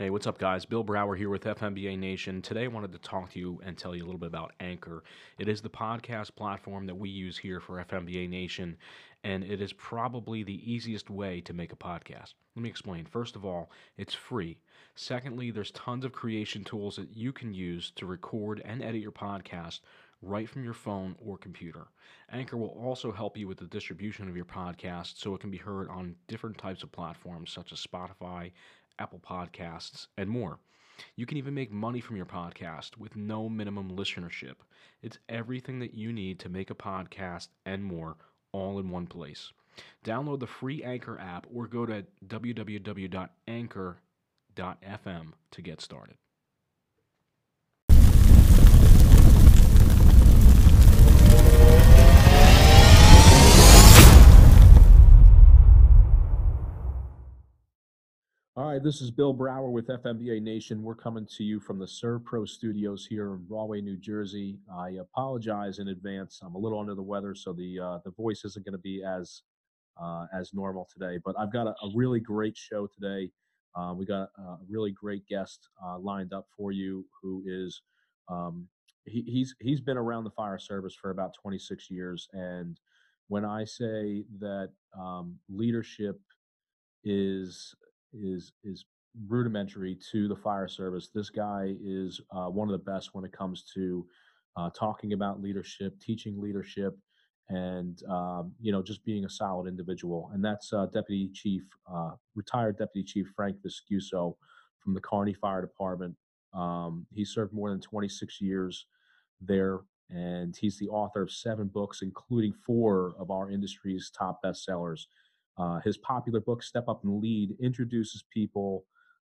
Hey, what's up, guys? Bill Brower here with FMBA Nation. Today, I wanted to talk to you and tell you a little bit about Anchor. It is the podcast platform that we use here for FMBA Nation, and it is probably the easiest way to make a podcast. Let me explain. First of all, it's free. Secondly, there's tons of creation tools that you can use to record and edit your podcast right from your phone or computer. Anchor will also help you with the distribution of your podcast so it can be heard on different types of platforms such as Spotify, Apple Podcasts, and more. You can even make money from your podcast with no minimum listenership. It's everything that you need to make a podcast and more all in one place. Download the free Anchor app or go to www.anchor.fm to get started. All right, this is Bill Brower with FMBA Nation. We're coming to you from the ServPro Studios here in Broadway, New Jersey. I apologize in advance. I'm a little under the weather, so the uh, the voice isn't going to be as uh, as normal today. But I've got a, a really great show today. Uh, we got a really great guest uh, lined up for you, who is um, he, he's he's been around the fire service for about 26 years, and when I say that um, leadership is is is rudimentary to the fire service. This guy is uh, one of the best when it comes to uh, talking about leadership, teaching leadership, and um, you know just being a solid individual. And that's uh, Deputy Chief, uh, retired Deputy Chief Frank Viscuso from the Kearny Fire Department. Um, he served more than 26 years there, and he's the author of seven books, including four of our industry's top bestsellers. Uh, his popular book, Step Up and Lead, introduces people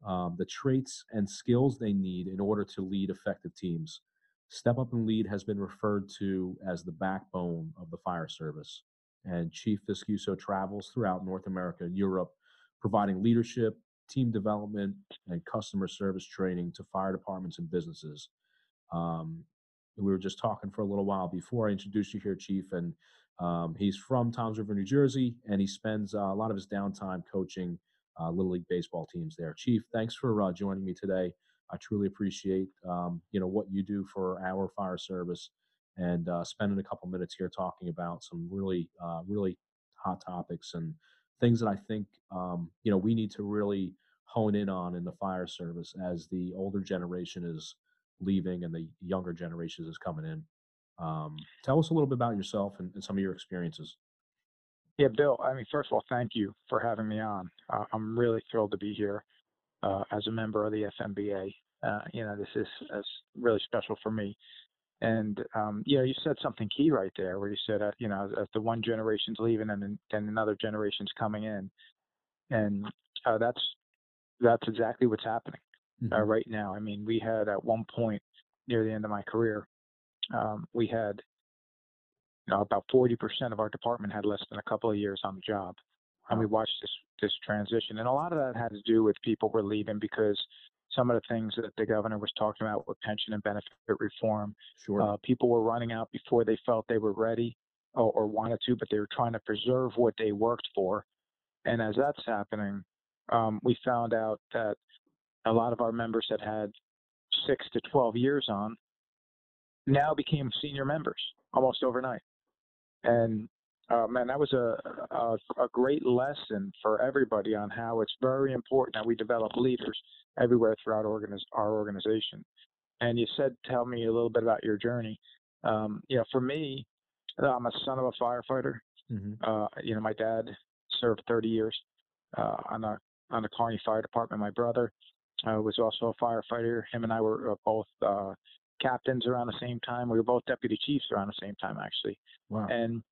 um, the traits and skills they need in order to lead effective teams. Step Up and Lead has been referred to as the backbone of the fire service. And Chief Viscuso travels throughout North America and Europe, providing leadership, team development, and customer service training to fire departments and businesses. Um, we were just talking for a little while before I introduced you here, Chief, and um, he's from Toms River, New Jersey, and he spends uh, a lot of his downtime coaching uh, Little League baseball teams there. Chief, thanks for uh, joining me today. I truly appreciate um, you know what you do for our fire service and uh, spending a couple minutes here talking about some really uh, really hot topics and things that I think um, you know we need to really hone in on in the fire service as the older generation is leaving and the younger generation is coming in. Um, tell us a little bit about yourself and, and, some of your experiences. Yeah, Bill. I mean, first of all, thank you for having me on. Uh, I'm really thrilled to be here uh, as a member of the FMBA. Uh, you know, this is, is, really special for me. And um, you know, you said something key right there, where you said, uh, you know, as, as, the one generation's leaving and then, another generation's coming in, and uh, that's that's exactly what's happening uh, mm-hmm. right now. I mean, we had at one point near the end of my career, um, we had you know, about 40% of our department had less than a couple of years on the job. And we watched this this transition, and a lot of that had to do with people were leaving because some of the things that the governor was talking about with pension and benefit reform, sure. uh, people were running out before they felt they were ready or, or, wanted to, but they were trying to preserve what they worked for. And as that's happening, um, we found out that a lot of our members that had six to 12 years on now became senior members almost overnight. And uh, man, that was a, a, a great lesson for everybody on how it's very important that we develop leaders everywhere throughout organiz- our organization. And you said, tell me a little bit about your journey. Um, you know, for me, I'm a son of a firefighter. Mm-hmm. Uh, you know, my dad served 30 years uh, on the on the Kearny Fire Department. My brother uh, was also a firefighter. Him and I were uh, both uh, captains around the same time. We were both deputy chiefs around the same time, actually. Wow. And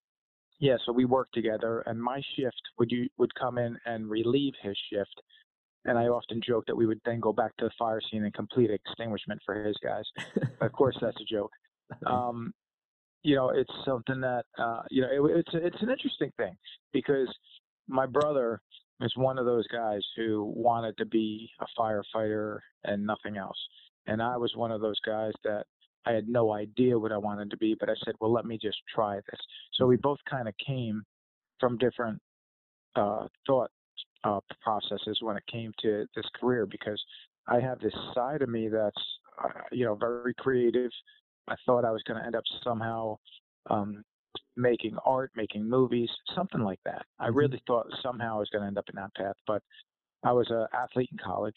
yeah, so we worked together. And my shift would you would come in and relieve his shift. And I often joke that we would then go back to the fire scene and complete extinguishment for his guys. of course, that's a joke. Um, you know, it's something that uh, you know it, it's it's an interesting thing because my brother is one of those guys who wanted to be a firefighter and nothing else. And I was one of those guys that I had no idea what I wanted to be, but I said, well, let me just try this. So we both kind of came from different uh, thought uh, processes when it came to this career because I have this side of me that's, uh, you know, very creative. I thought I was going to end up somehow um, making art, making movies, something like that. I Mhm. really thought somehow I was going to end up in that path. But I was an athlete in college,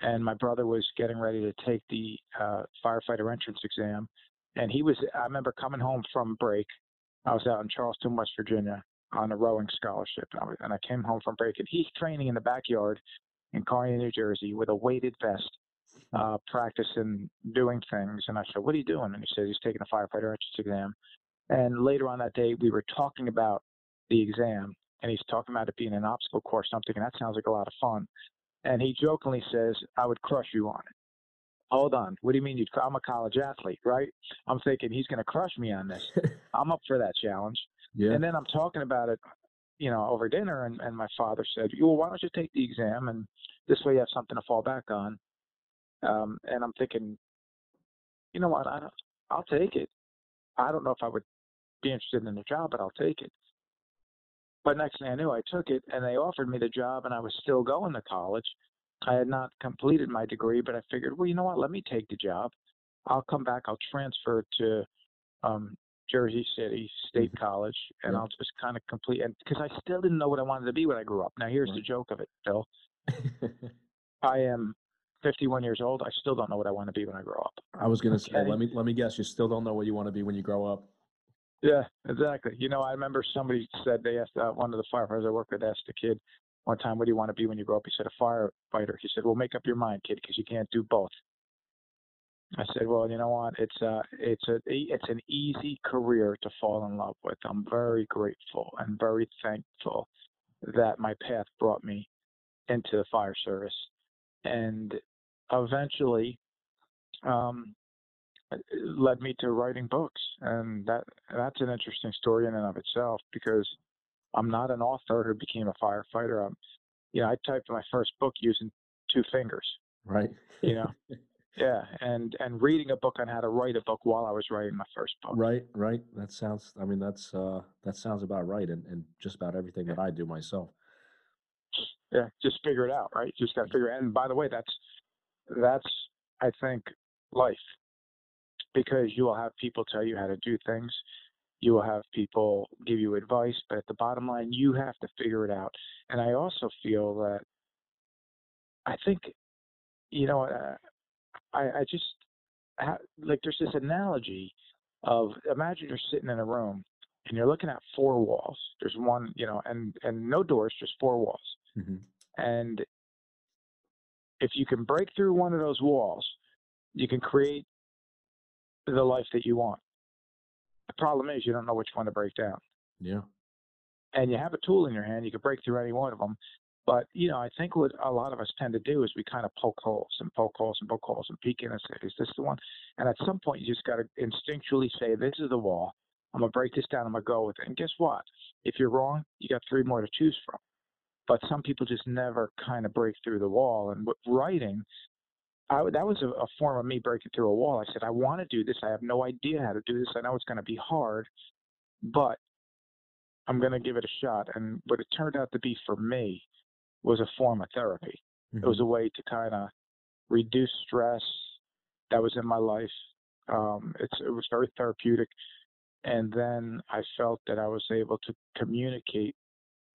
and my brother was getting ready to take the uh, firefighter entrance exam. And he was, I remember coming home from break. I was out in Charleston, West Virginia on a rowing scholarship. And I, was, and I came home from break, and he's training in the backyard in Kearny, New Jersey with a weighted vest, uh, practicing doing things. And I said, What are you doing? And he said, He's taking a firefighter entrance exam. And later on that day, we were talking about the exam, and he's talking about it being an obstacle course. I'm thinking, That sounds like a lot of fun. And he jokingly says, I would crush you on it. Hold on. What do you mean? You'd, I'm a college athlete, right? I'm thinking he's going to crush me on this. I'm up for that challenge. yeah. And then I'm talking about it, you know, over dinner, and, and my father said, "Well, why don't you take the exam, and this way you have something to fall back on." Um, and I'm thinking, you know what? I I'll take it. I don't know if I would be interested in the job, but I'll take it. But next thing I knew, I took it, and they offered me the job, and I was still going to college. I had not completed my degree, but I figured, well, you know what? Let me take the job. I'll come back. I'll transfer to um, Jersey City State College, and Yeah. I'll just kind of complete. And because I still didn't know what I wanted to be when I grew up. Now here's the joke of it, Bill. I am 51 years old. I still don't know what I want to be when I grow up. I was gonna say, let me let me guess, you still don't know what you want to be when you grow up. Yeah, exactly. You know, I remember somebody said they asked uh, one of the firefighters I work with asked a kid one time, "What do you want to be when you grow up?" He said, "A firefighter." He said, "Well, make up your mind, kid, because you can't do both." I said, "Well, you know what? It's a it's a it's an easy career to fall in love with. I'm very grateful and very thankful that my path brought me into the fire service, and eventually, um, led me to writing books, and that that's an interesting story in and of itself because I'm not an author who became a firefighter. I'm, you know, I typed my first book using two fingers. Right. You know, yeah, and and reading a book on how to write a book while I was writing my first book. Right, right. That sounds I mean that's uh that sounds about right and, and just about everything that I do myself. Yeah, just figure it out, right? Just got to figure it. And by the way, that's that's I think life because you will have people tell you how to do things. You will have people give you advice, but at the bottom line, you have to figure it out. And I also feel that I think, you know, uh, I, I just ha- like there's this analogy of imagine you're sitting in a room and you're looking at four walls. There's one, you know, and and no doors, just four walls. Mhm. And if you can break through one of those walls, you can create the life that you want. The problem is you don't know which one to break down. Yeah. And you have a tool in your hand, you can break through any one of them. But, you know, I think what a lot of us tend to do is we kind of poke holes and poke holes and poke holes and peek in and say, is this the one? And at some point, you just got to instinctually say, this is the wall. I'm going to break this down. I'm going to go with it. And guess what? If you're wrong, you got three more to choose from. But some people just never kind of break through the wall. And with writing, I, that was a, a form of me breaking through a wall. I said, I want to do this. I have no idea how to do this. I know it's going to be hard, but I'm going to give it a shot. And what it turned out to be for me was a form of therapy. It was Mhm. a way to kind of reduce stress that was in my life. Um, it's, it was very therapeutic. And then I felt that I was able to communicate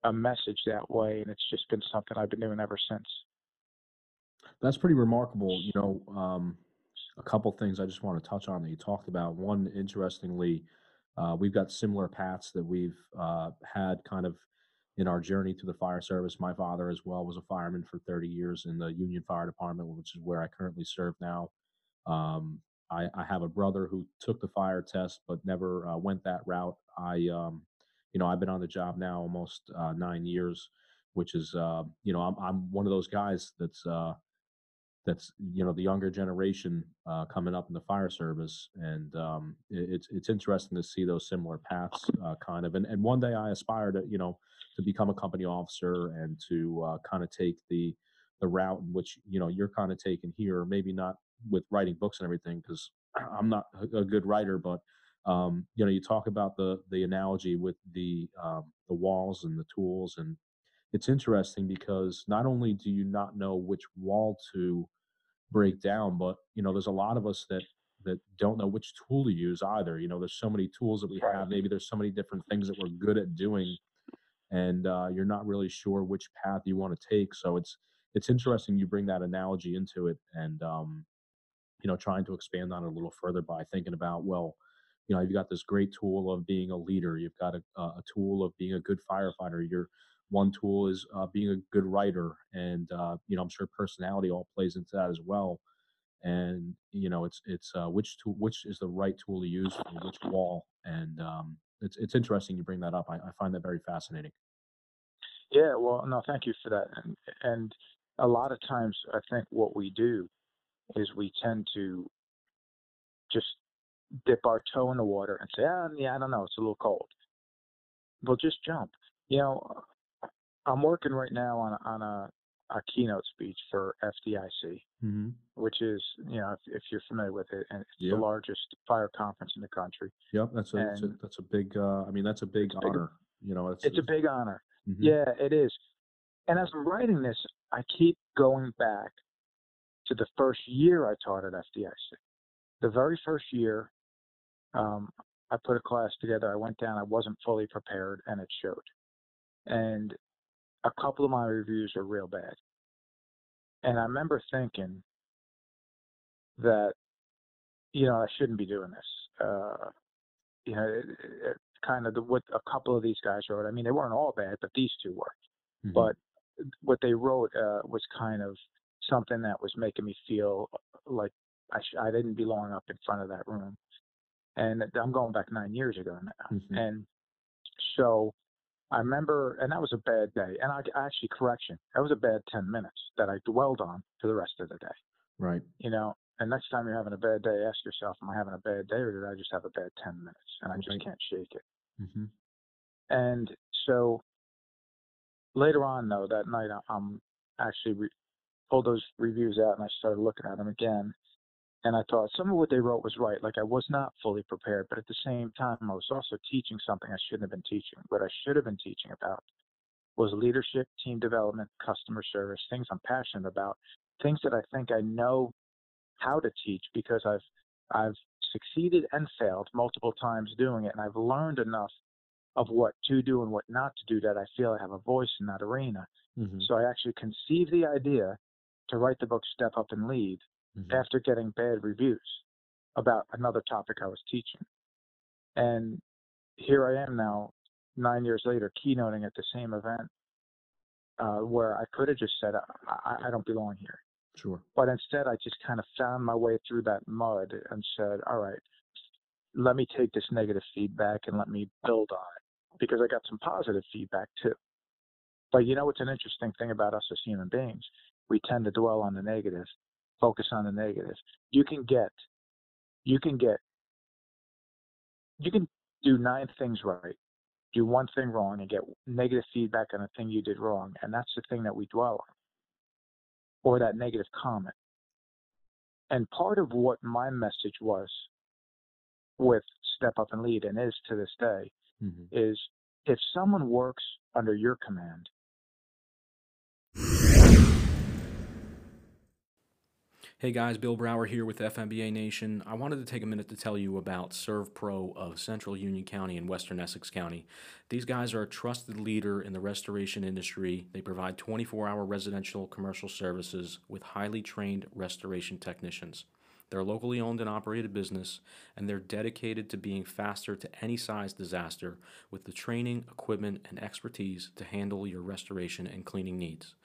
a message that way. And it's just been something I've been doing ever since. That's pretty remarkable. You know, um, a couple things I just want to touch on that you talked about. One, interestingly, uh, we've got similar paths that we've uh, had kind of in our journey through the fire service. My father, as well, was a fireman for 30 years in the Union Fire Department, which is where I currently serve now. Um, I, I have a brother who took the fire test but never uh, went that route. I, um, you know, I've been on the job now almost uh, nine years, which is, uh, you know, I'm I'm one of those guys that's uh, that's you know the younger generation uh, coming up in the fire service, and um, it, it's it's interesting to see those similar paths, uh, kind of. And and one day I aspire to you know to become a company officer and to uh, kind of take the the route in which you know you're kind of taking here, maybe not with writing books and everything because I'm not a, good writer, but um, you know you talk about the the analogy with the um, the walls and the tools and it's interesting because not only do you not know which wall to break down, but you know, there's a lot of us that that don't know which tool to use either. You know, there's so many tools that we have. Maybe there's so many different things that we're good at doing, and uh, you're not really sure which path you want to take. So it's it's interesting you bring that analogy into it, and um, you know, trying to expand on it a little further by thinking about well, you know, you've got this great tool of being a leader. You've got a, a tool of being a good firefighter. Your one tool is uh, being a good writer, and uh, you know, I'm sure personality all plays into that as well and you know it's it's uh, which tool which is the right tool to use for which wall and um, it's it's interesting you bring that up I, I find that very fascinating Yeah, well, no, thank you for that. And, and a lot of times, I think what we do is we tend to just dip our toe in the water and say, ah, yeah, I don't know, it's a little cold. Well, just jump. You know, I'm working right now on a, on a, a keynote speech for FDIC, mm-hmm. which is, you know, if, if you're familiar with it, and it's Yeah. the largest fire conference in the country. yep that's a, that's a that's a big uh, i mean that's a big It's a big- honor you know it's, It's a big honor. mhm. Yeah, it is. And as I'm writing this, I keep going back to the first year I taught at FDIC. The very first year, um, I put a class together. I went down. I wasn't fully prepared, and it showed. And a couple of my reviews were real bad. And I remember thinking that, you know, I shouldn't be doing this. Uh, you know, it, it, kind of the, what a couple of these guys wrote. I mean, they weren't all bad, but these two were Mhm. but what they wrote uh, was kind of something that was making me feel like I, sh- I didn't belong up in front of that room. And I'm going back nine years ago now. Mhm. And so I remember, and that was a bad day. And I actually, correction, that was a bad 10 minutes that I dwelled on for the rest of the day. right You know, and next time you're having a bad day, ask yourself, am I having a bad day or did I just have a bad 10 minutes? And I Right. just can't shake it. mm-hmm. And so later on, though, that night, I- I'm actually re- pulled those reviews out and I started looking at them again. And I thought some of what they wrote was right. Like I was not fully prepared, but at the same time, I was also teaching something I shouldn't have been teaching. What I should have been teaching about was leadership, team development, customer service, things I'm passionate about, things that I think I know how to teach because I've I've succeeded and failed multiple times doing it, and I've learned enough of what to do and what not to do that I feel I have a voice in that arena. Mm-hmm. So I actually conceived the idea to write the book Step Up and Lead Mm-hmm. after getting bad reviews about another topic I was teaching. And here I am now, nine years later, keynoting at the same event uh, where I could have just said, I, I- don't belong here. sure But instead, I just kind of found my way through that mud and said, all right, let me take this negative feedback and let me build on it because I got some positive feedback too. But you know what's an interesting thing about us as human beings? We tend to dwell on the negative, focus on the negative. You can get, you can get, you can do nine things right, do one thing wrong, and get negative feedback on the thing you did wrong. And that's the thing that we dwell on, or that negative comment. And part of what my message was with Step Up and Lead, and is to this day, mm-hmm. is if someone works under your command, Hey guys, Bill Brower here with FMBA Nation. I wanted to take a minute to tell you about ServPro of Central Union County and Western Essex County. These guys are a trusted leader in the restoration industry. They provide 24 hour residential commercial services with highly trained restoration technicians. They're a locally owned and operated business, and they're dedicated to being faster to any size disaster with the training, equipment, and expertise to handle your restoration and cleaning needs.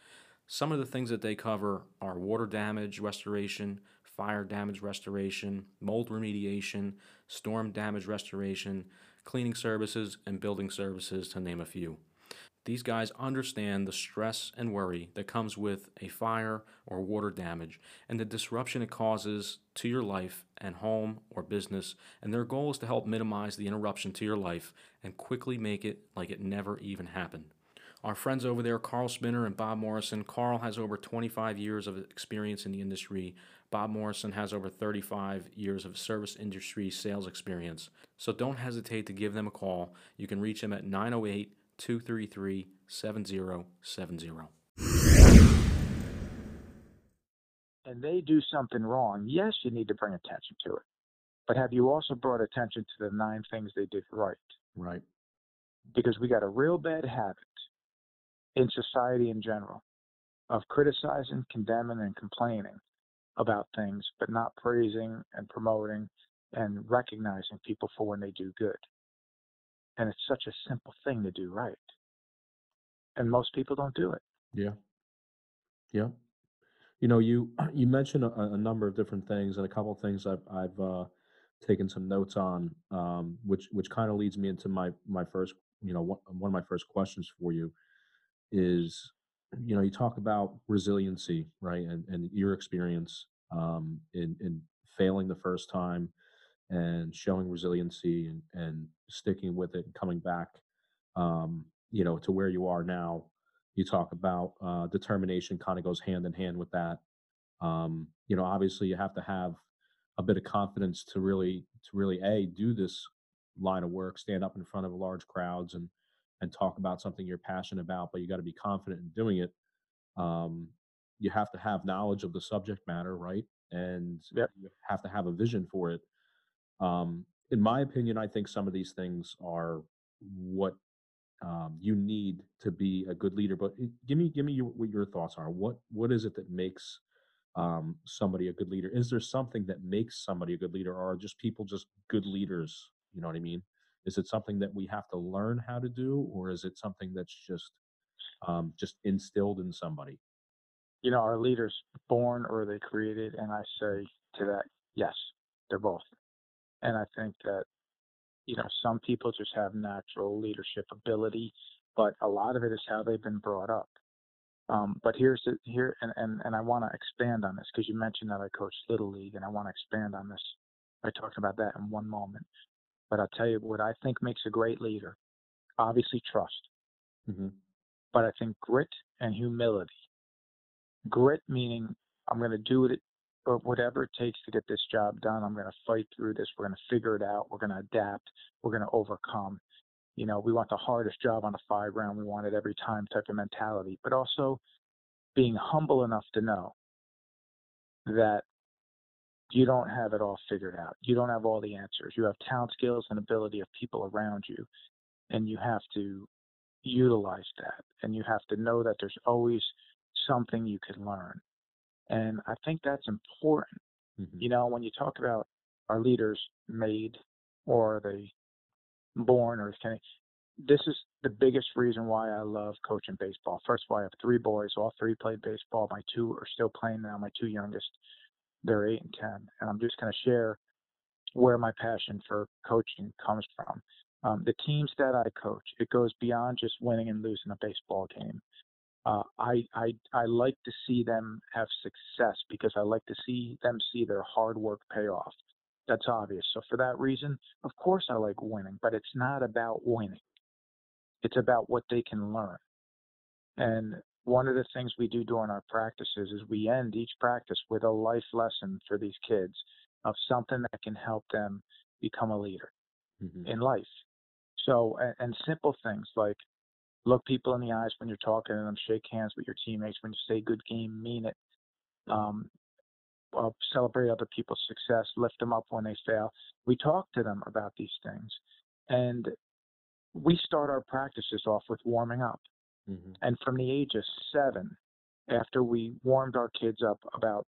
Some of the things that they cover are water damage restoration, fire damage restoration, mold remediation, storm damage restoration, cleaning services, and building services, to name a few. These guys understand the stress and worry that comes with a fire or water damage and the disruption it causes to your life and home or business, and their goal is to help minimize the interruption to your life and quickly make it like it never even happened. Our friends over there, Carl Spinner and Bob Morrison. Carl has over 25 years of experience in the industry. Bob Morrison has over 35 years of service industry sales experience. So don't hesitate to give them a call. You can reach them at 908 233 7070. and they do something wrong, yes, you need to bring attention to it. But have you also brought attention to the nine things they did right? Right. Because we got a real bad habit in society in general of criticizing, condemning, and complaining about things, but not praising and promoting and recognizing people for when they do good. And it's such a simple thing to do right. And most people don't do it. Yeah. Yeah. You know, you you mentioned a, a number of different things, and a couple of things I've I've uh, taken some notes on, um, which which kind of leads me into my my first, you know, one, one of my first questions for you is, you know, you talk about resiliency, right, and and your experience um, in in failing the first time and showing resiliency and and sticking with it and coming back, um, you know, to where you are now. You talk about uh, determination kind of goes hand in hand with that. Um, you know obviously you have to have a bit of confidence to really to really a do this line of work stand up in front of large crowds and and talk about something you're passionate about but you got to be confident in doing it um, you have to have knowledge of the subject matter right and yep. you have to have a vision for it um, in my opinion i think some of these things are what um, you need to be a good leader. But eh, give me give me your, what your thoughts are. What what is it that makes um, somebody a good leader? Is there something that makes somebody a good leader, or are just people just good leaders? You know what I mean? Is it something that we have to learn how to do, or is it something that's just um, just instilled in somebody? You know, are leaders born or are they created? And I say to that, yes, they're both. And I think that you know, some people just have natural leadership ability, but a lot of it is how they've been brought up. Um, but here's the, here, and, and, and I want to expand on this because you mentioned that I coached Little League, and I want to expand on this by talking about that in one moment. But I'll tell you what I think makes a great leader obviously trust, mm-hmm. but I think grit and humility. Grit meaning I'm going to do it but whatever it takes to get this job done, I'm going to fight through this. We're going to figure it out. We're going to adapt. We're going to overcome. You know, we want the hardest job on a fire ground. We want it every time type of mentality, but also being humble enough to know that you don't have it all figured out. You don't have all the answers. You have talent, skills, and ability of people around you, and you have to utilize that. And you have to know that there's always something you can learn. And I think that's important. Mm-hmm. You know, when you talk about our leaders made or are they born or can this is the biggest reason why I love coaching baseball. First of all, I have three boys. All three played baseball. My two are still playing now. My two youngest, they're eight and ten. And I'm just going to share where my passion for coaching comes from. Um, the teams that I coach, it goes beyond just winning and losing a baseball game uh, I, I I like to see them have success because I like to see them see their hard work pay off. That's obvious. So for that reason, of course I like winning, but it's not about winning. It's about what they can learn. And one of the things we do during our practices is we end each practice with a life lesson for these kids of something that can help them become a leader mm-hmm. in life. So, and, and simple things like look people in the eyes when you're talking to them, shake hands with your teammates when you say good game, mean it. Um, uh, celebrate other people's success, lift them up when they fail. We talk to them about these things, and we start our practices off with warming up. Mm-hmm. And from the age of seven, after we warmed our kids up about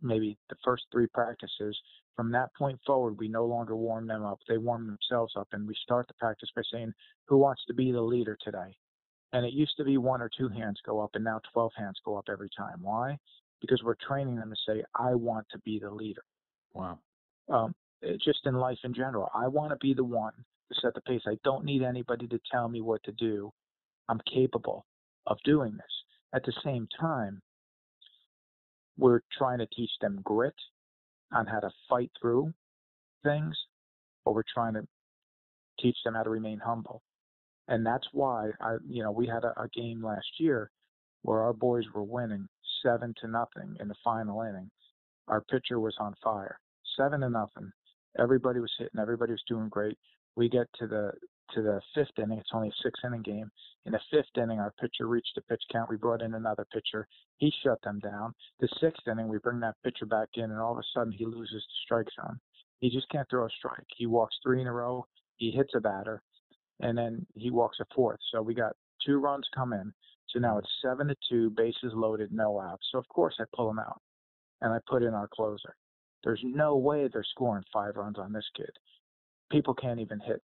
maybe the first three practices, from that point forward, we no longer warm them up. They warm themselves up, and we start the practice by saying, Who wants to be the leader today? And it used to be one or two hands go up, and now 12 hands go up every time. Why? Because we're training them to say, I want to be the leader. Wow. Um, just in life in general, I want to be the one to set the pace. I don't need anybody to tell me what to do. I'm capable of doing this. At the same time, we're trying to teach them grit on how to fight through things, but we're trying to teach them how to remain humble and that's why I, you know, we had a, a game last year where our boys were winning seven to nothing in the final inning. Our pitcher was on fire, seven to nothing. Everybody was hitting, everybody was doing great. We get to the to the fifth inning. It's only a six inning game. In the fifth inning, our pitcher reached the pitch count. We brought in another pitcher. He shut them down. The sixth inning, we bring that pitcher back in, and all of a sudden he loses the strike zone. He just can't throw a strike. He walks three in a row. He hits a batter, and then he walks a fourth. So we got two runs come in. So now it's seven to two, bases loaded, no outs. So of course I pull him out, and I put in our closer. There's no way they're scoring five runs on this kid. People can't even hit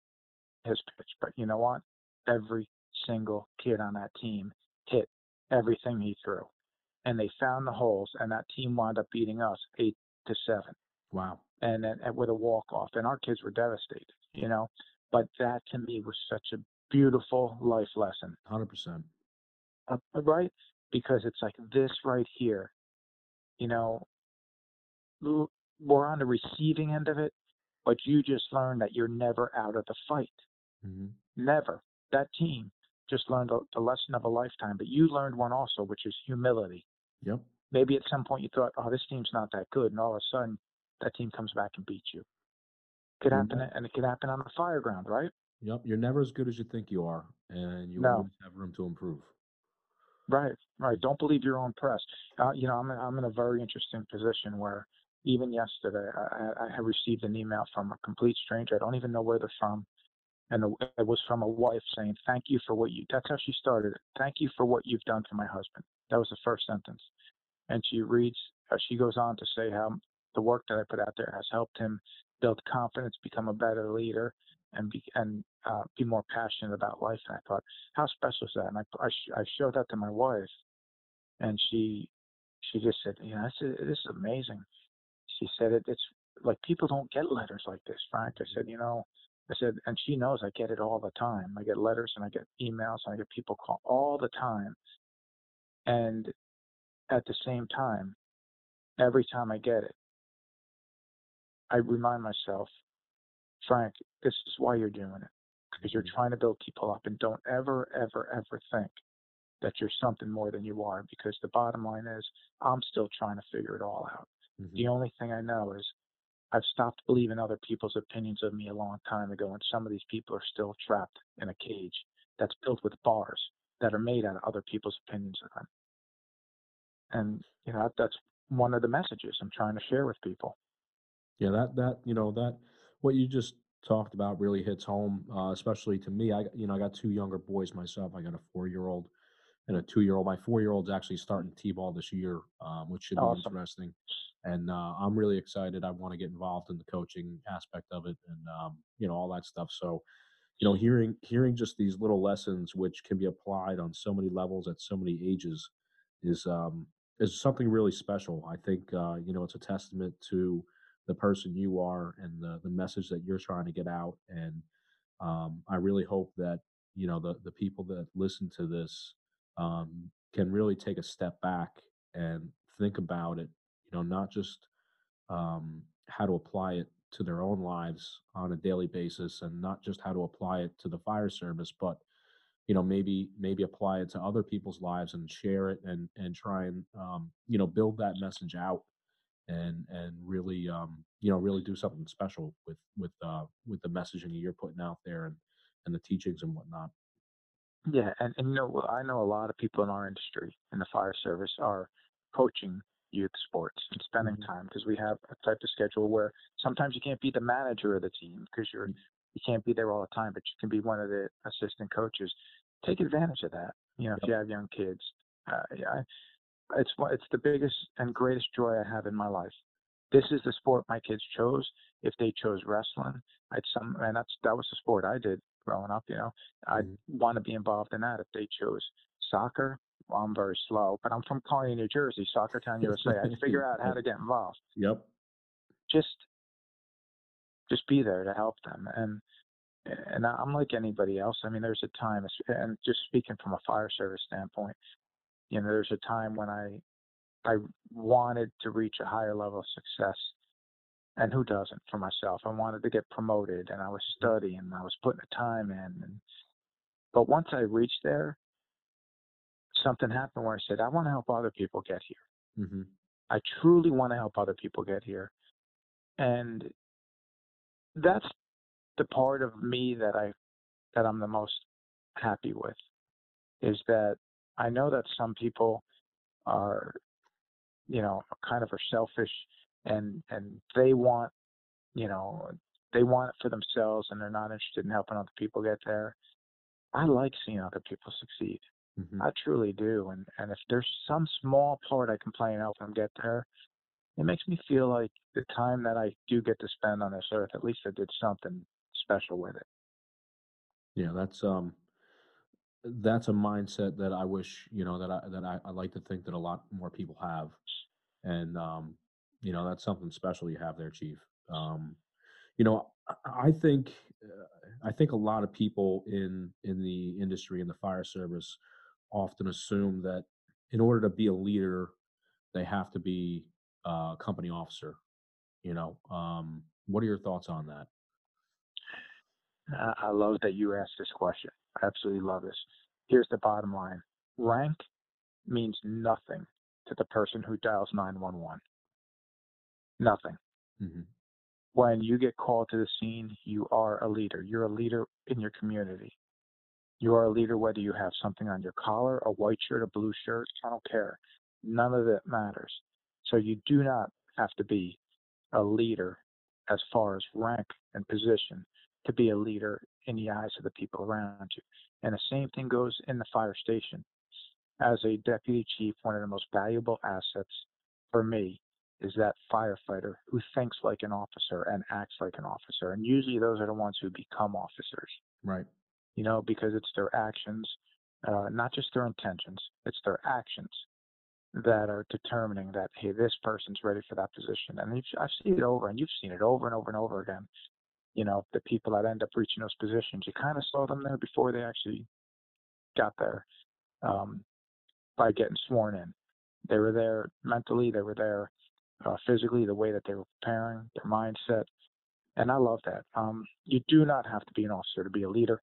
his pitch. But you know what? Every single kid on that team hit everything he threw. And they found the holes, and that team wound up beating us eight to seven. Wow. And then and with a walk off. And our kids were devastated, you know. But that to me was such a beautiful life lesson. 100%. Uh, right? Because it's like this right here, you know, we're on the receiving end of it, but you just learned that you're never out of the fight. Hmm Never. That team just learned a, the lesson of a lifetime, but you learned one also, which is humility. Yep. Maybe at some point you thought, oh, this team's not that good, and all of a sudden that team comes back and beats you. Could You're happen, and it could happen on the fire ground, right? Yep. You're never as good as you think you are, and you No. always have room to improve. Right, right. Don't believe your own press. Uh, you know, I'm I'm in a very interesting position where even yesterday I, I I received an email from a complete stranger. I don't even know where they're from, and it was from a wife saying, "Thank you for what you." That's how she started it. Thank you for what you've done for my husband. That was the first sentence, and she reads. Uh, she goes on to say how the work that I put out there has helped him build confidence, become a better leader, and be and uh, be more passionate about life. And I thought, how special is that? And I I, sh- I showed that to my wife, and she she just said, you know, this is, this is amazing. She said it, it's like people don't get letters like this, Frank. I said, you know, I said, and she knows I get it all the time. I get letters and I get emails and I get people call all the time. And at the same time, every time I get it, I remind myself, Frank, this is why you're doing it. Because you're Mhm. trying to build people up and don't ever, ever, ever think that you're something more than you are. Because the bottom line is, I'm still trying to figure it all out. Mhm. The only thing I know is I've stopped believing other people's opinions of me a long time ago, and some of these people are still trapped in a cage that's built with bars that are made out of other people's opinions of them. And you know that's one of the messages I'm trying to share with people. Yeah, that that you know that what you just talked about really hits home, uh, especially to me. I you know I got two younger boys myself. I got a four year old and a two year old. My four year old's actually starting t-ball this year, um, which should be Awesome. interesting. And uh, I'm really excited. I want to get involved in the coaching aspect of it, and um, you know all that stuff. So you know hearing hearing just these little lessons which can be applied on so many levels at so many ages is um, is something really special. I think uh, you know it's a testament to the person you are and the the message that you're trying to get out. And um, I really hope that you know the the people that listen to this um, can really take a step back and think about it. You know, not just um, how to apply it to their own lives on a daily basis, and not just how to apply it to the fire service, but you know maybe maybe apply it to other people's lives and share it and and try and um, you know build that message out and and really um, you know really do something special with with uh, with the messaging you're putting out there and and the teachings and whatnot. Yeah, and, and you know, I know a lot of people in our industry in the fire service are coaching youth sports and spending Mhm. time because we have a type of schedule where sometimes you can't be the manager of the team because you're you can't be there all the time, but you can be one of the assistant coaches. Take advantage of that. You know, if you have young kids, uh, yeah, I, it's it's the biggest and greatest joy I have in my life. This is the sport my kids chose. If they chose wrestling, I'd some and that's that was the sport I did growing up. You know, I'd Mhm. want to be involved in that. If they chose soccer, well, I'm very slow, but I'm from Kearny, New Jersey, Soccer Town, USA. I'd figure out how to get involved. Yep. Just just be there to help them and and I- I'm like anybody else. I mean, there's a time, and just speaking from a fire service standpoint, you know, there's a time when I I wanted to reach a higher level of success, and who doesn't? For myself, I wanted to get promoted, and I was studying, and I was putting the time in, and but once I reached there, something happened where I said, I want to help other people get here. hmm I truly want to help other people get here. And that's the part of me that I that I'm the most happy with is that I know that some people are, you know, kind of are selfish and and they want, you know, they want it for themselves and they're not interested in helping other people get there. I like seeing other people succeed. Mhm. I truly do. And and if there's some small part I can play in helping them get there, it makes me feel like the time that I do get to spend on this earth, at least I did something special with it. Yeah, that's um that's a mindset that I wish, you know, that I that I, I like to think that a lot more people have. And um, you know, that's something special you have there, Chief. Um, you know, I, think uh, I think a lot of people in in the industry in the fire service often assume that in order to be a leader, they have to be a company officer. You know, um, what are your thoughts on that? I love that you asked this question. I absolutely love this. Here's the bottom line. Rank means nothing to the person who dials 911. Nothing. hmm When you get called to the scene, you are a leader. You're a leader in your community. You are a leader whether you have something on your collar, a white shirt, a blue shirt, I don't care. None of it matters. So you do not have to be a leader as far as rank and position to be a leader in the eyes of the people around you. And the same thing goes in the fire station. As a deputy chief, one of the most valuable assets for me is that firefighter who thinks like an officer and acts like an officer. And usually those are the ones who become officers Right. you know, because it's their actions, uh, not just their intentions, it's their actions that are determining that, hey, this person's ready for that position. And I've seen it over, and you've seen it over and over and over again. You know, the people that end up reaching those positions, you kind of saw them there before they actually got there um, by getting sworn in. They were there mentally, they were there uh, physically, the way that they were preparing, their mindset. And I love that. Um, you do not have to be an officer to be a leader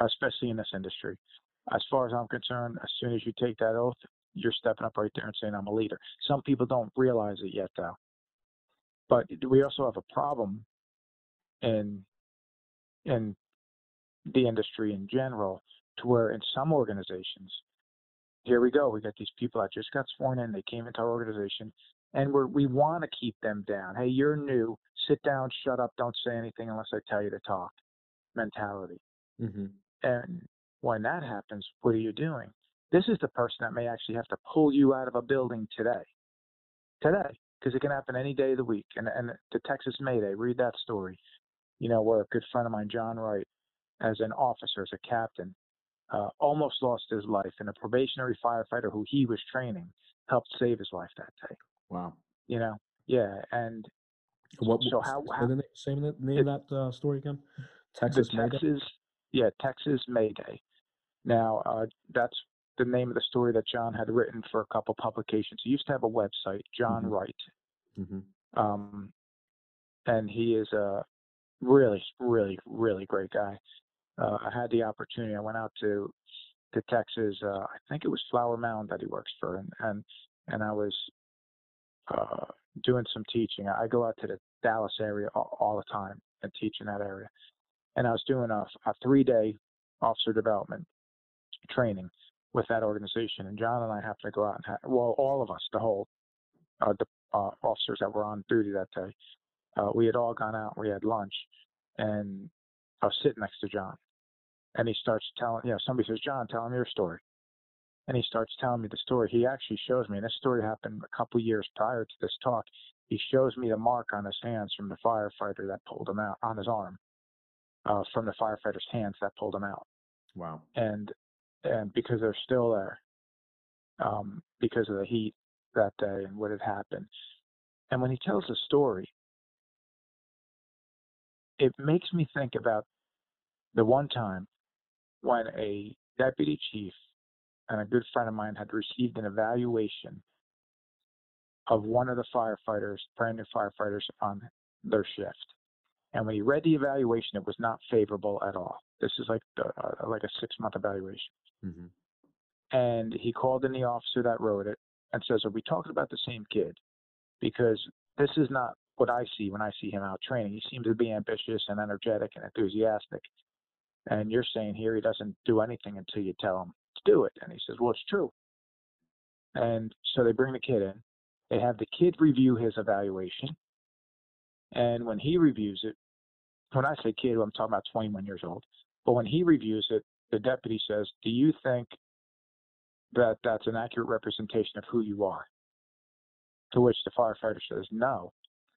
especially in this industry. As far as I'm concerned, as soon as you take that oath, you're stepping up right there and saying, I'm a leader. Some people don't realize it yet, though. But we also have a problem in in the industry in general, to where in some organizations, here we go, we got these people that just got sworn in, they came into our organization, and we're, we want to keep them down. Hey, you're new, sit down, shut up, don't say anything unless I tell you to talk. Mentality. hmm And when that happens, what are you doing? This is the person that may actually have to pull you out of a building today. Today. Because it can happen any day of the week. And, and the Texas Mayday, read that story. You know, where a good friend of mine, John Wright, as an officer, as a captain, uh, almost lost his life. And a probationary firefighter who he was training helped save his life that day. Wow. You know? Yeah. And What? So how- how- the the name of that uh, story again? Texas Mayday? Texas, yeah, Texas Mayday. Now, uh, that's the name of the story that John had written for a couple publications. He used to have a website, John Mhm. Wright, hmm um, and he is a really, really, really great guy. Uh, I had the opportunity. I went out to to Texas. Uh, I think it was Flower Mound that he works for, and and and I was uh, doing some teaching. I go out to the Dallas area all, all the time and teach in that area. And I was doing a, a three day officer development training with that organization. And John and I happened to go out and have, well, all of us, the whole uh, the uh, officers that were on duty that day, uh, we had all gone out. We had lunch, and I was sitting next to John, and he starts telling, you know, somebody says, John, tell him your story. And he starts telling me the story. He actually shows me, and this story happened a couple years prior to this talk. He shows me the mark on his hands from the firefighter that pulled him out on his arm, uh, from the firefighter's hands that pulled him out, Wow. and and because they're still there, um, because of the heat that day and what had happened. And when he tells the story, it makes me think about the one time when a deputy chief and a good friend of mine had received an evaluation of one of the firefighters, brand new firefighters on their shift. And when he read the evaluation, it was not favorable at all. This is like the, uh, like a six month evaluation. hmm And he called in the officer that wrote it and says, "Are we talking about the same kid? Because this is not what I see when I see him out training. He seems to be ambitious and energetic and enthusiastic. And you're saying here he doesn't do anything until you tell him to do it. And he says, Well, it's true. And so they bring the kid in. They have the kid review his evaluation. And when he reviews it, when I say kid, I'm talking about 21 years old. But when he reviews it, the deputy says, Do you think that that's an accurate representation of who you are? To which the firefighter says, No.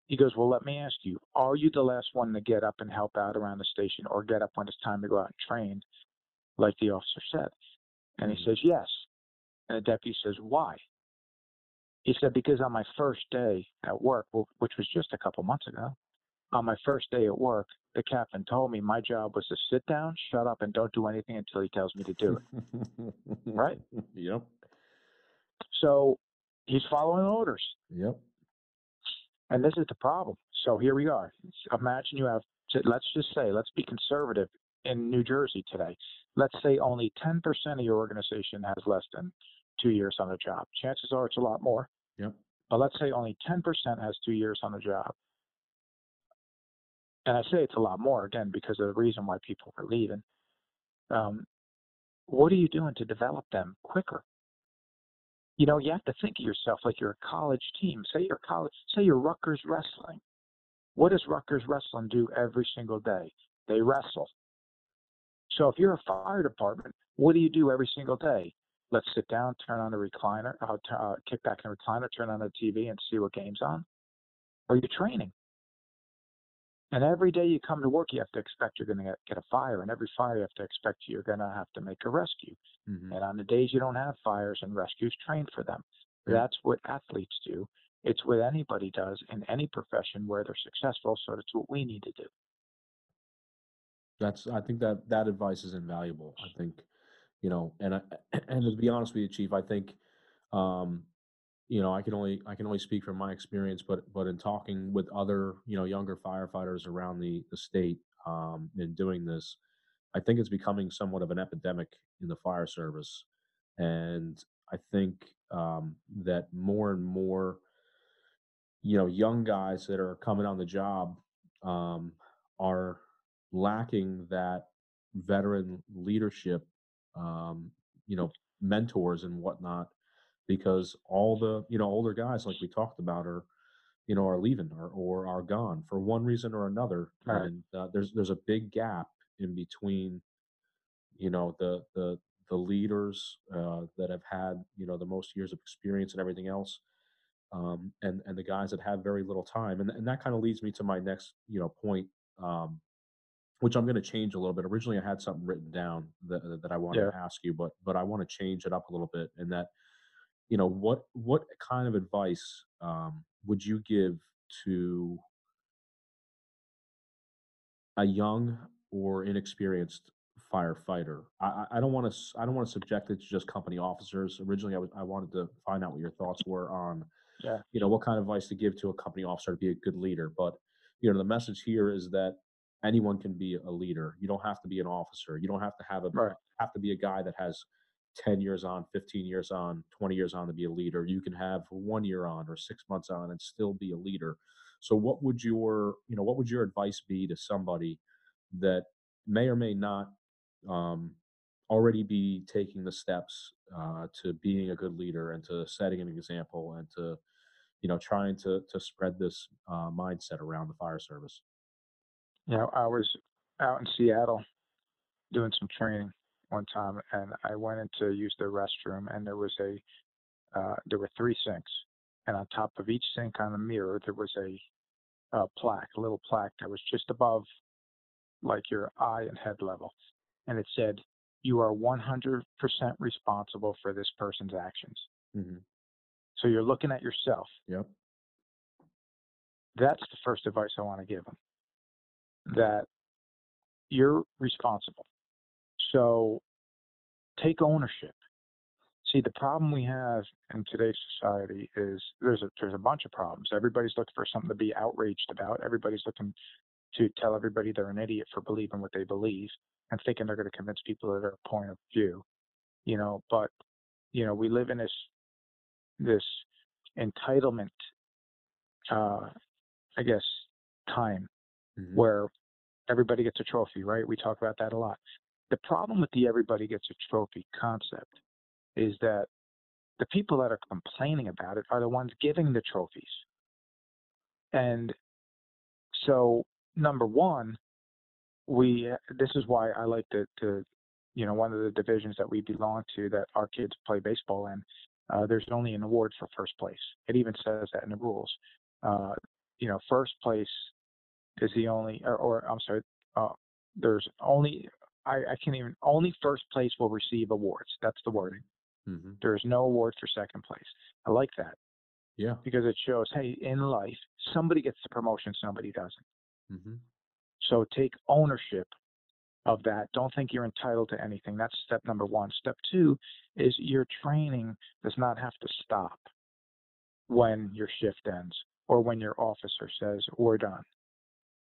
He goes, Well, let me ask you, are you the last one to get up and help out around the station or get up when it's time to go out and train, like the officer said? And he Mhm. says, Yes. And the deputy says, Why? He said, Because on my first day at work, which was just a couple months ago, on my first day at work, the captain told me my job was to sit down, shut up, and don't do anything until he tells me to do it. Right. Yep. So he's following orders. Yep. And this is the problem. So here we are. Imagine you have, let's just say, let's be conservative in New Jersey today. Let's say only 10% of your organization has less than two years on the job. Chances are it's a lot more. Yep. But let's say only 10% has two years on the job. And I say it's a lot more, again, because of the reason why people are leaving. Um, what are you doing to develop them quicker? You know, you have to think of yourself like you're a college team. Say you're college, say you're Rutgers Wrestling. What does Rutgers Wrestling do every single day? They wrestle. So if you're a fire department, what do you do every single day? Let's sit down, turn on the recliner, uh, t- uh, kick back in the recliner, turn on the TV, and see what game's on. Or you're training. And every day you come to work, you have to expect you're going to get, get a fire, and every fire you have to expect you're going to have to make a rescue. Mhm. And on the days you don't have fires and rescues, train for them. Yeah. That's what athletes do. It's what anybody does in any profession where they're successful. So that's what we need to do. That's I think that that advice is invaluable. I think, you know, and I, and to be honest with you, Chief, I think, um, you know, I can only I can only speak from my experience, but but in talking with other you know younger firefighters around the the state um, in doing this, I think it's becoming somewhat of an epidemic in the fire service, and I think um, that more and more, you know, young guys that are coming on the job um, are lacking that veteran leadership, um, you know, mentors and whatnot, because all the you know older guys like we talked about are, you know, are leaving or or are gone for one reason or another, Right. and uh, there's there's a big gap in between, you know, the the the leaders uh, that have had you know the most years of experience and everything else. Um, and and the guys that have very little time, and and that kind of leads me to my next you know point, um, which I'm going to change a little bit. Originally, I had something written down that that I wanted Yeah. to ask you, but but I want to change it up a little bit. And that, you know, what what kind of advice um, would you give to a young or inexperienced firefighter? I don't want to I don't want to subject it to just company officers. Originally, I was I wanted to find out what your thoughts were on Yeah. you know what kind of advice to give to a company officer to be a good leader but you know the message here is that anyone can be a leader you don't have to be an officer you don't have to have a Right. have to be a guy that has 10 years on 15 years on 20 years on to be a leader. You can have one year on or six months on and still be a leader. So what would your you know what would your advice be to somebody that may or may not um, already be taking the steps uh, to being a good leader and to setting an example and to you know trying to to spread this uh, mindset around the fire service? You know, I was out in Seattle doing some training one time, and I went in to use the restroom, and there was a uh, there were three sinks, and on top of each sink on the mirror there was a, uh plaque, a little plaque that was just above like your eye and head level, and it said, "You are 100% responsible for this person's actions." mm-hmm. So you're looking at yourself. yep That's the first advice I want to give them. That you're responsible. So take ownership. See, the problem we have in today's society is there's a there's a bunch of problems. Everybody's looking for something to be outraged about. Everybody's looking to tell everybody they're an idiot for believing what they believe and thinking they're going to convince people of their point of view. You know, but you know, we live in this this entitlement uh I guess time Mhm. where everybody gets a trophy, right? We talk about that a lot. The problem with the everybody gets a trophy concept is that the people that are complaining about it are the ones giving the trophies. And so, number one, we this is why I like to, to you know one of the divisions that we belong to that our kids play baseball in. Uh, there's only an award for first place. It even says that in the rules. Uh, you know, first place is the only, or, or I'm sorry, uh, there's only I, I can't even only first place will receive awards. That's the wording. hmm There is no award for second place. I like that Yeah. because it shows, hey, in life, somebody gets the promotion, somebody doesn't. hmm So take ownership of that. Don't think you're entitled to anything. That's step number one. Step two is your training does not have to stop when your shift ends or when your officer says, we're done.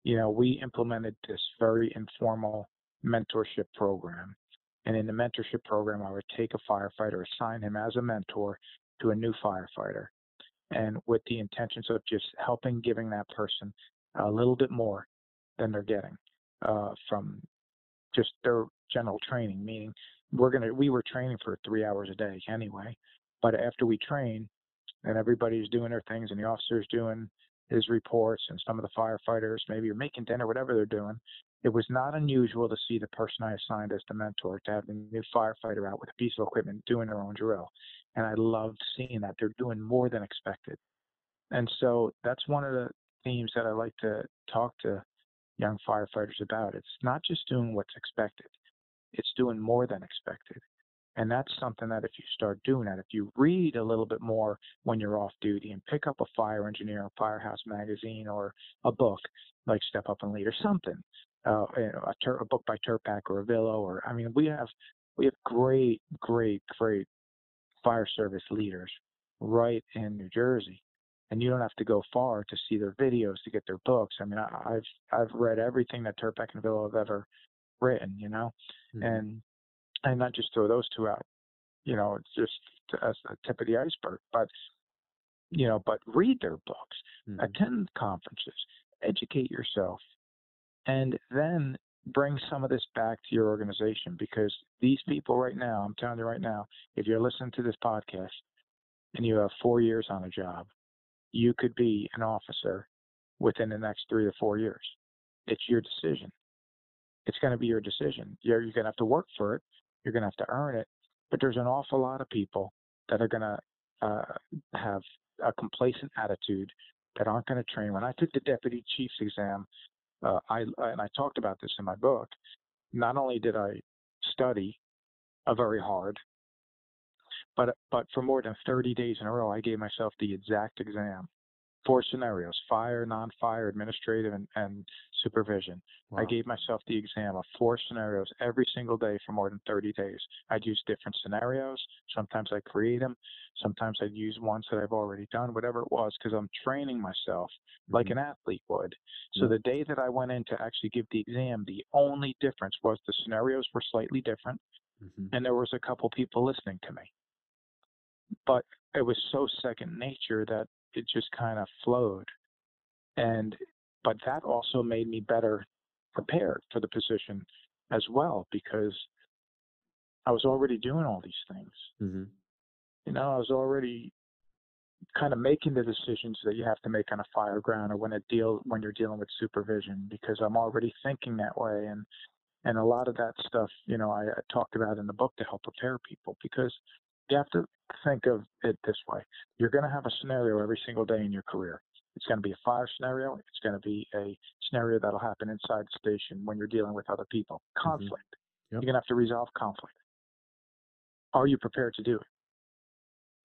You know, we implemented this very informal mentorship program. And in the mentorship program, I would take a firefighter, assign him as a mentor to a new firefighter, and with the intentions of just helping giving that person a little bit more than they're getting uh, from just their general training. Meaning, we're gonna we were training for three hours a day anyway, but after we train, and everybody's doing their things, and the officer's doing his reports, and some of the firefighters maybe are making dinner, whatever they're doing. It was not unusual to see the person I assigned as the mentor to have the new firefighter out with a piece of equipment doing their own drill. And I loved seeing that. They're doing more than expected. And so that's one of the themes that I like to talk to young firefighters about. It's not just doing what's expected, it's doing more than expected. And that's something that if you start doing that, if you read a little bit more when you're off duty and pick up a fire engineer, or firehouse magazine, or a book like Step Up and Lead or something, uh, you know, a, tur- a book by Terpak or Avillo, or I mean, we have we have great, great, great fire service leaders right in New Jersey, and you don't have to go far to see their videos to get their books. I mean, I, I've I've read everything that Terpak and Avillo have ever written, you know, Mhm. and and not just throw those two out, you know, it's just as the tip of the iceberg, but you know, but read their books, Mhm. attend conferences, educate yourself, and then bring some of this back to your organization because these people right now, I'm telling you right now, if you're listening to this podcast and you have four years on a job, you could be an officer within the next three to four years. It's your decision. It's going to be your decision. You're, you're going to have to work for it. You're going to have to earn it. But there's an awful lot of people that are going to uh, have a complacent attitude that aren't going to train. When I took the deputy chief's exam, uh, I and I talked about this in my book. Not only did I study very hard, but but for more than 30 days in a row, I gave myself the exact exam. Four scenarios: fire, non-fire, administrative, and, and supervision. I gave myself the exam of four scenarios every single day for more than 30 days. I'd use different scenarios. Sometimes I create them. Sometimes I'd use ones that I've already done, whatever it was, because I'm training myself like Mhm. an athlete would. So Yeah. the day that I went in to actually give the exam, the only difference was the scenarios were slightly different Mhm. and there was a couple people listening to me. But it was so second nature that it just kind of flowed. And but that also made me better prepared for the position as well because I was already doing all these things. Mhm. You know, I was already kind of making the decisions that you have to make on a fire ground or when it deal when you're dealing with supervision because I'm already thinking that way and and a lot of that stuff you know I, I talked about in the book to help prepare people because you have to think of it this way. You're going to have a scenario every single day in your career. It's going to be a fire scenario. It's going to be a scenario that'll happen inside the station when you're dealing with other people. Conflict. Yep. you're going to have to resolve conflict. Are you prepared to do it?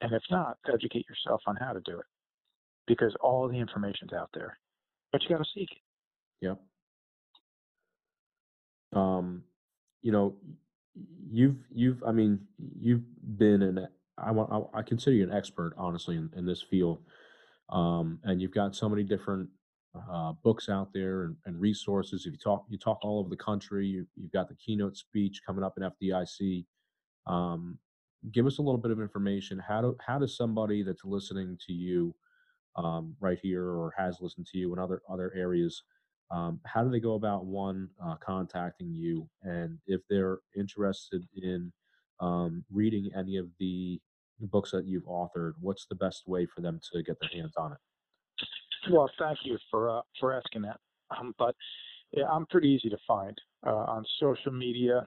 And if not educate yourself on how to do it because all the information's out there but you got to seek it. Yep. Um, you know, you've you've I mean you've been an I want I, consider you an expert honestly in, in this field. Um, and you've got so many different uh, books out there and, and resources. If you talk you talk all over the country, you, you've got the keynote speech coming up in FDIC. Um, give us a little bit of information. How do how does somebody that's listening to you um, right here or has listened to you in other other areas um, how do they go about one uh, contacting you, and if they're interested in um, reading any of the books that you've authored, what's the best way for them to get their hands on it? Well, thank you for uh, for asking that. Um, but yeah, I'm pretty easy to find uh, on social media.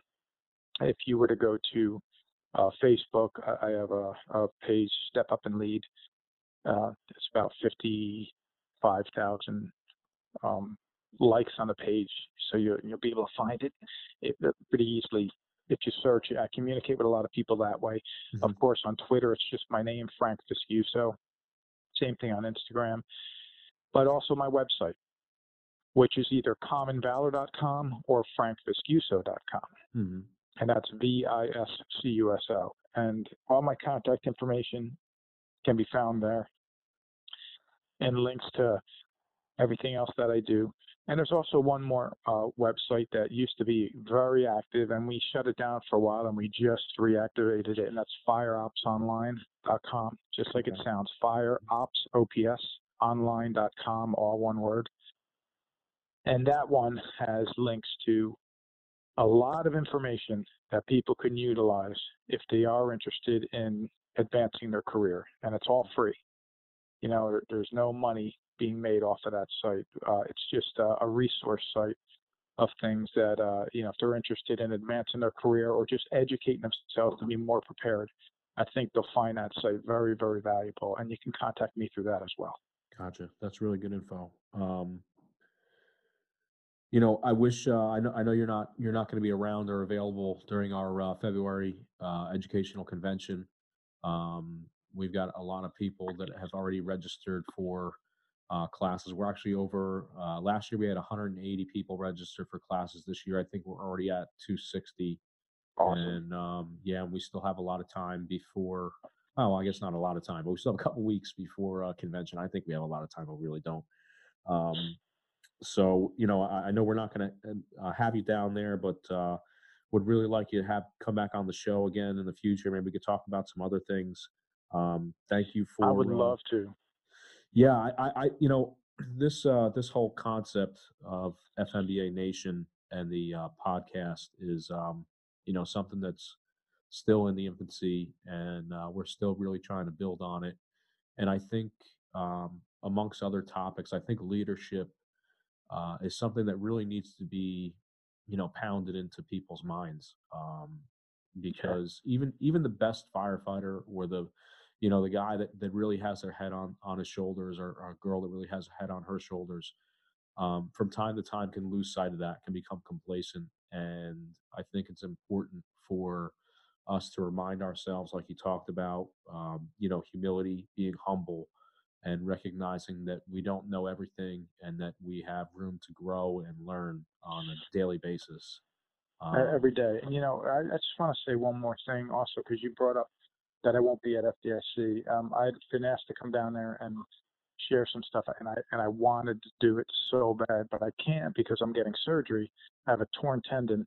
If you were to go to uh, Facebook, I, I have a, a, page, Step Up and Lead. Uh, it's about 55,000 um, likes on the page, so you, will be able to find it, it, pretty easily if you search it. I communicate with a lot of people that way. Mm-hmm. Of course, on Twitter, it's just my name, Frank Viscuso. Same thing on Instagram, but also my website, which is either commonvalor.com or frankviscuso.com. Mm-hmm. And that's V I S C U S O. And all my contact information can be found there and links to everything else that I do. And there's also one more uh, website that used to be very active, and we shut it down for a while, and we just reactivated it, and that's fireopsonline.com, just like it sounds, fireopsonline.com, all one word. And that one has links to a lot of information that people can utilize if they are interested in advancing their career, and it's all free. You know, there's no money being made off of that site. Uh, it's just a, a, resource site of things that uh, you know if they're interested in advancing their career or just educating themselves to be more prepared. I think they'll find that site very, very valuable, and you can contact me through that as well. Gotcha. That's really good info. Um, you know, I wish uh, I know I know you're not you're not going to be around or available during our uh, February uh, educational convention. Um, we've got a lot of people that have already registered for uh, classes. We're actually over. Uh, last year we had 180 people register for classes. This year I think we're already at 260. Awesome. And um, yeah, we still have a lot of time before. Oh, I guess not a lot of time, but we still have a couple weeks before uh, convention. I think we have a lot of time, but we really don't. Um, so you know, I, I know we're not going to uh, have you down there, but uh, would really like you to have come back on the show again in the future. Maybe we could talk about some other things. Um, thank you for. I would uh, love to. Yeah, I, I, you know, this uh, this whole concept of FMBA Nation and the uh, podcast is, um, you know, something that's still in the infancy, and uh, we're still really trying to build on it. And I think, um, amongst other topics, I think leadership uh, is something that really needs to be, you know, pounded into people's minds. Um, because sure. even even the best firefighter or the you know the guy that, that really has their head on on his shoulders or, or a girl that really has a head on her shoulders um, from time to time can lose sight of that can become complacent and i think it's important for us to remind ourselves like you talked about um, you know humility being humble and recognizing that we don't know everything and that we have room to grow and learn on a daily basis. Um, every day. And you know i, I just want to say one more thing also because you brought up that I won't be at FDIC. Um, I've been asked to come down there and share some stuff, and I and I wanted to do it so bad, but I can't because I'm getting surgery. I have a torn tendon,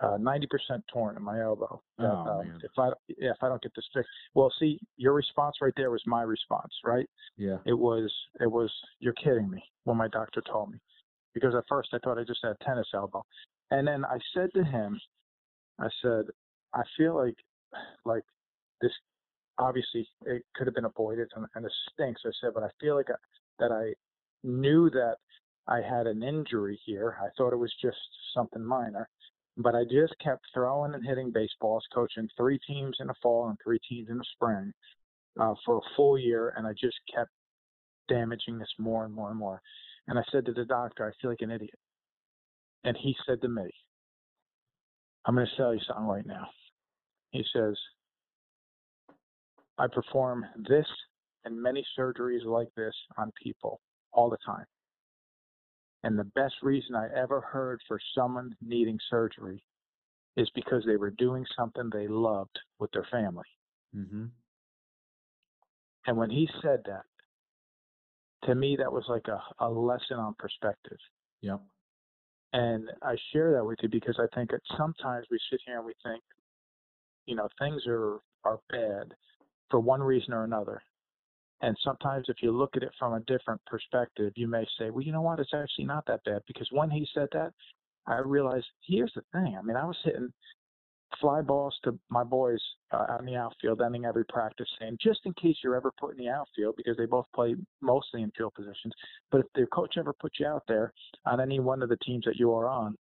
uh, ninety uh, percent torn in my elbow. Oh, um, if I yeah, if I don't get this fixed, well, see, your response right there was my response, right? Yeah. It was it was you're kidding me when my doctor told me, because at first I thought I just had tennis elbow, and then I said to him, I said, I feel like like this obviously it could have been avoided and, and it stinks. I said, but I feel like I, that I knew that I had an injury here. I thought it was just something minor, but I just kept throwing and hitting baseballs, coaching three teams in the fall and three teams in the spring uh, for a full year, and I just kept damaging this more and more and more. And I said to the doctor, I feel like an idiot. And he said to me, I'm going to sell you something right now. He says, I perform this and many surgeries like this on people all the time. And the best reason I ever heard for someone needing surgery is because they were doing something they loved with their family. Mm-hmm. And when he said that, to me, that was like a, a lesson on perspective. Yep. And I share that with you because I think that sometimes we sit here and we think, you know, things are are bad, for one reason or another. And sometimes, if you look at it from a different perspective, you may say, well, you know what? It's actually not that bad. Because when he said that, I realized here's the thing. I mean, I was hitting fly balls to my boys uh, on the outfield, ending every practice, saying, just in case you're ever put in the outfield, because they both play mostly in field positions. But if their coach ever puts you out there on any one of the teams that you are on,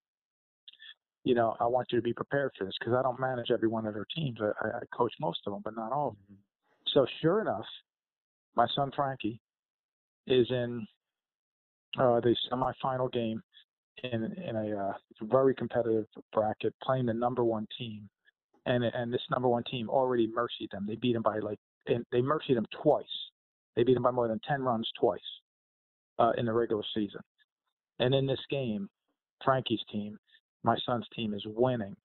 you know, I want you to be prepared for this because I don't manage every one of their teams. I, I coach most of them, but not all of them. So sure enough, my son Frankie is in uh, the semifinal game in in a uh, very competitive bracket, playing the number one team, and and this number one team already mercied them. They beat them by like and they mercied them twice. They beat them by more than ten runs twice uh, in the regular season. And in this game, Frankie's team, my son's team, is winning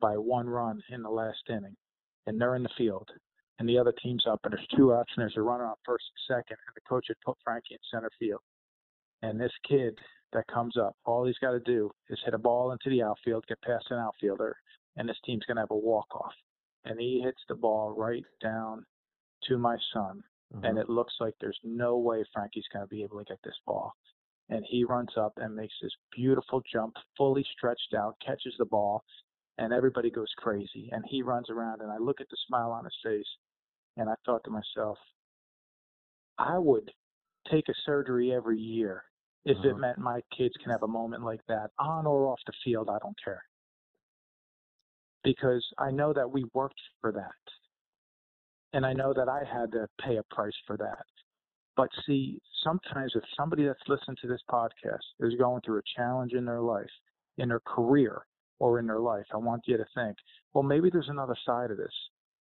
by one run in the last inning, and they're in the field. And the other team's up, and there's two outs, and there's a runner on first and second, and the coach had put Frankie in center field. And this kid that comes up. All he's got to do is hit a ball into the outfield, get past an outfielder, and this team's going to have a walk off. And he hits the ball right down to my son, uh-huh. and it looks like there's no way Frankie's going to be able to get this ball. And he runs up and makes this beautiful jump, fully stretched out, catches the ball, and everybody goes crazy. And he runs around, and I look at the smile on his face, and I thought to myself, I would take a surgery every year if uh-huh. it meant my kids can have a moment like that on or off the field, I don't care. Because I know that we worked for that. And I know that I had to pay a price for that. But see, sometimes if somebody that's listened to this podcast is going through a challenge in their life, in their career, or in their life, I want you to think, well, maybe there's another side of this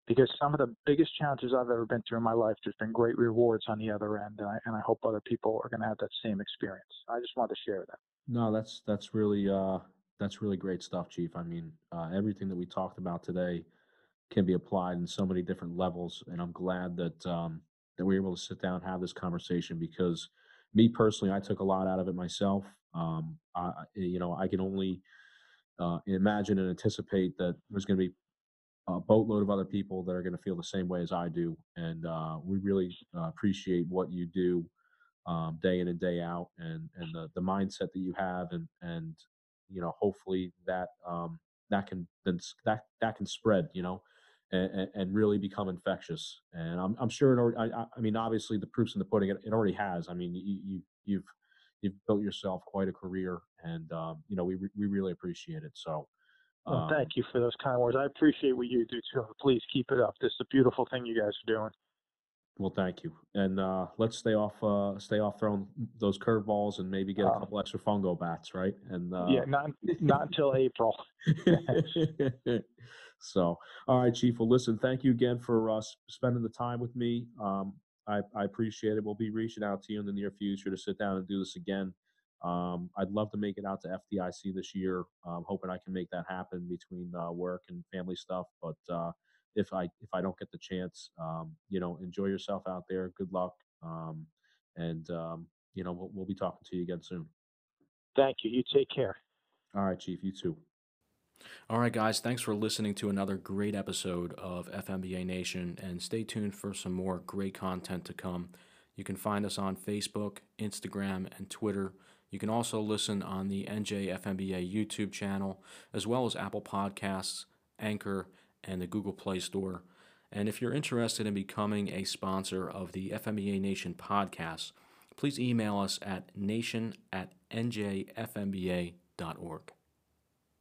because some of the biggest challenges I've ever been through in my life, there's been great rewards on the other end, and I, and I hope other people are going to have that same experience. I just wanted to share that. No, that's that's really uh, that's really great stuff, Chief. I mean, uh, everything that we talked about today can be applied in so many different levels, and I'm glad that um, that we were able to sit down and have this conversation because me personally, I took a lot out of it myself. Um, I, you know, I can only uh, imagine and anticipate that there's going to be a boatload of other people that are going to feel the same way as I do. And uh, we really uh, appreciate what you do um, day in and day out and, and the, the mindset that you have. And, and, you know, hopefully that, um, that can, that, that can spread, you know, and, and really become infectious. And I'm, I'm sure it already, I, I mean, obviously the proof's in the pudding, it, already has. I mean, you, you, you've, you've built yourself quite a career and, um, you know, we, we really appreciate it. So, well, um, thank you for those kind words. I appreciate what you do too. Please keep it up. This is a beautiful thing you guys are doing. Well, thank you, and uh, let's stay off uh, stay off throwing those curveballs and maybe get a uh, couple extra fungo bats, right? And uh, yeah, not not until April. so, all right, Chief. Well, listen, thank you again for uh, spending the time with me. Um, I, I appreciate it. We'll be reaching out to you in the near future to sit down and do this again. Um, I'd love to make it out to FDIC this year. Um, hoping I can make that happen between uh, work and family stuff. But uh, if I if I don't get the chance, um, you know, enjoy yourself out there. Good luck, um, and um, you know, we'll, we'll be talking to you again soon. Thank you. You take care. All right, Chief. You too. All right, guys, thanks for listening to another great episode of FMBA Nation, and stay tuned for some more great content to come. You can find us on Facebook, Instagram, and Twitter. You can also listen on the NJFMBA YouTube channel, as well as Apple Podcasts, Anchor, and the Google Play Store. And if you're interested in becoming a sponsor of the FMBA Nation podcast, please email us at nation at njfmba.org.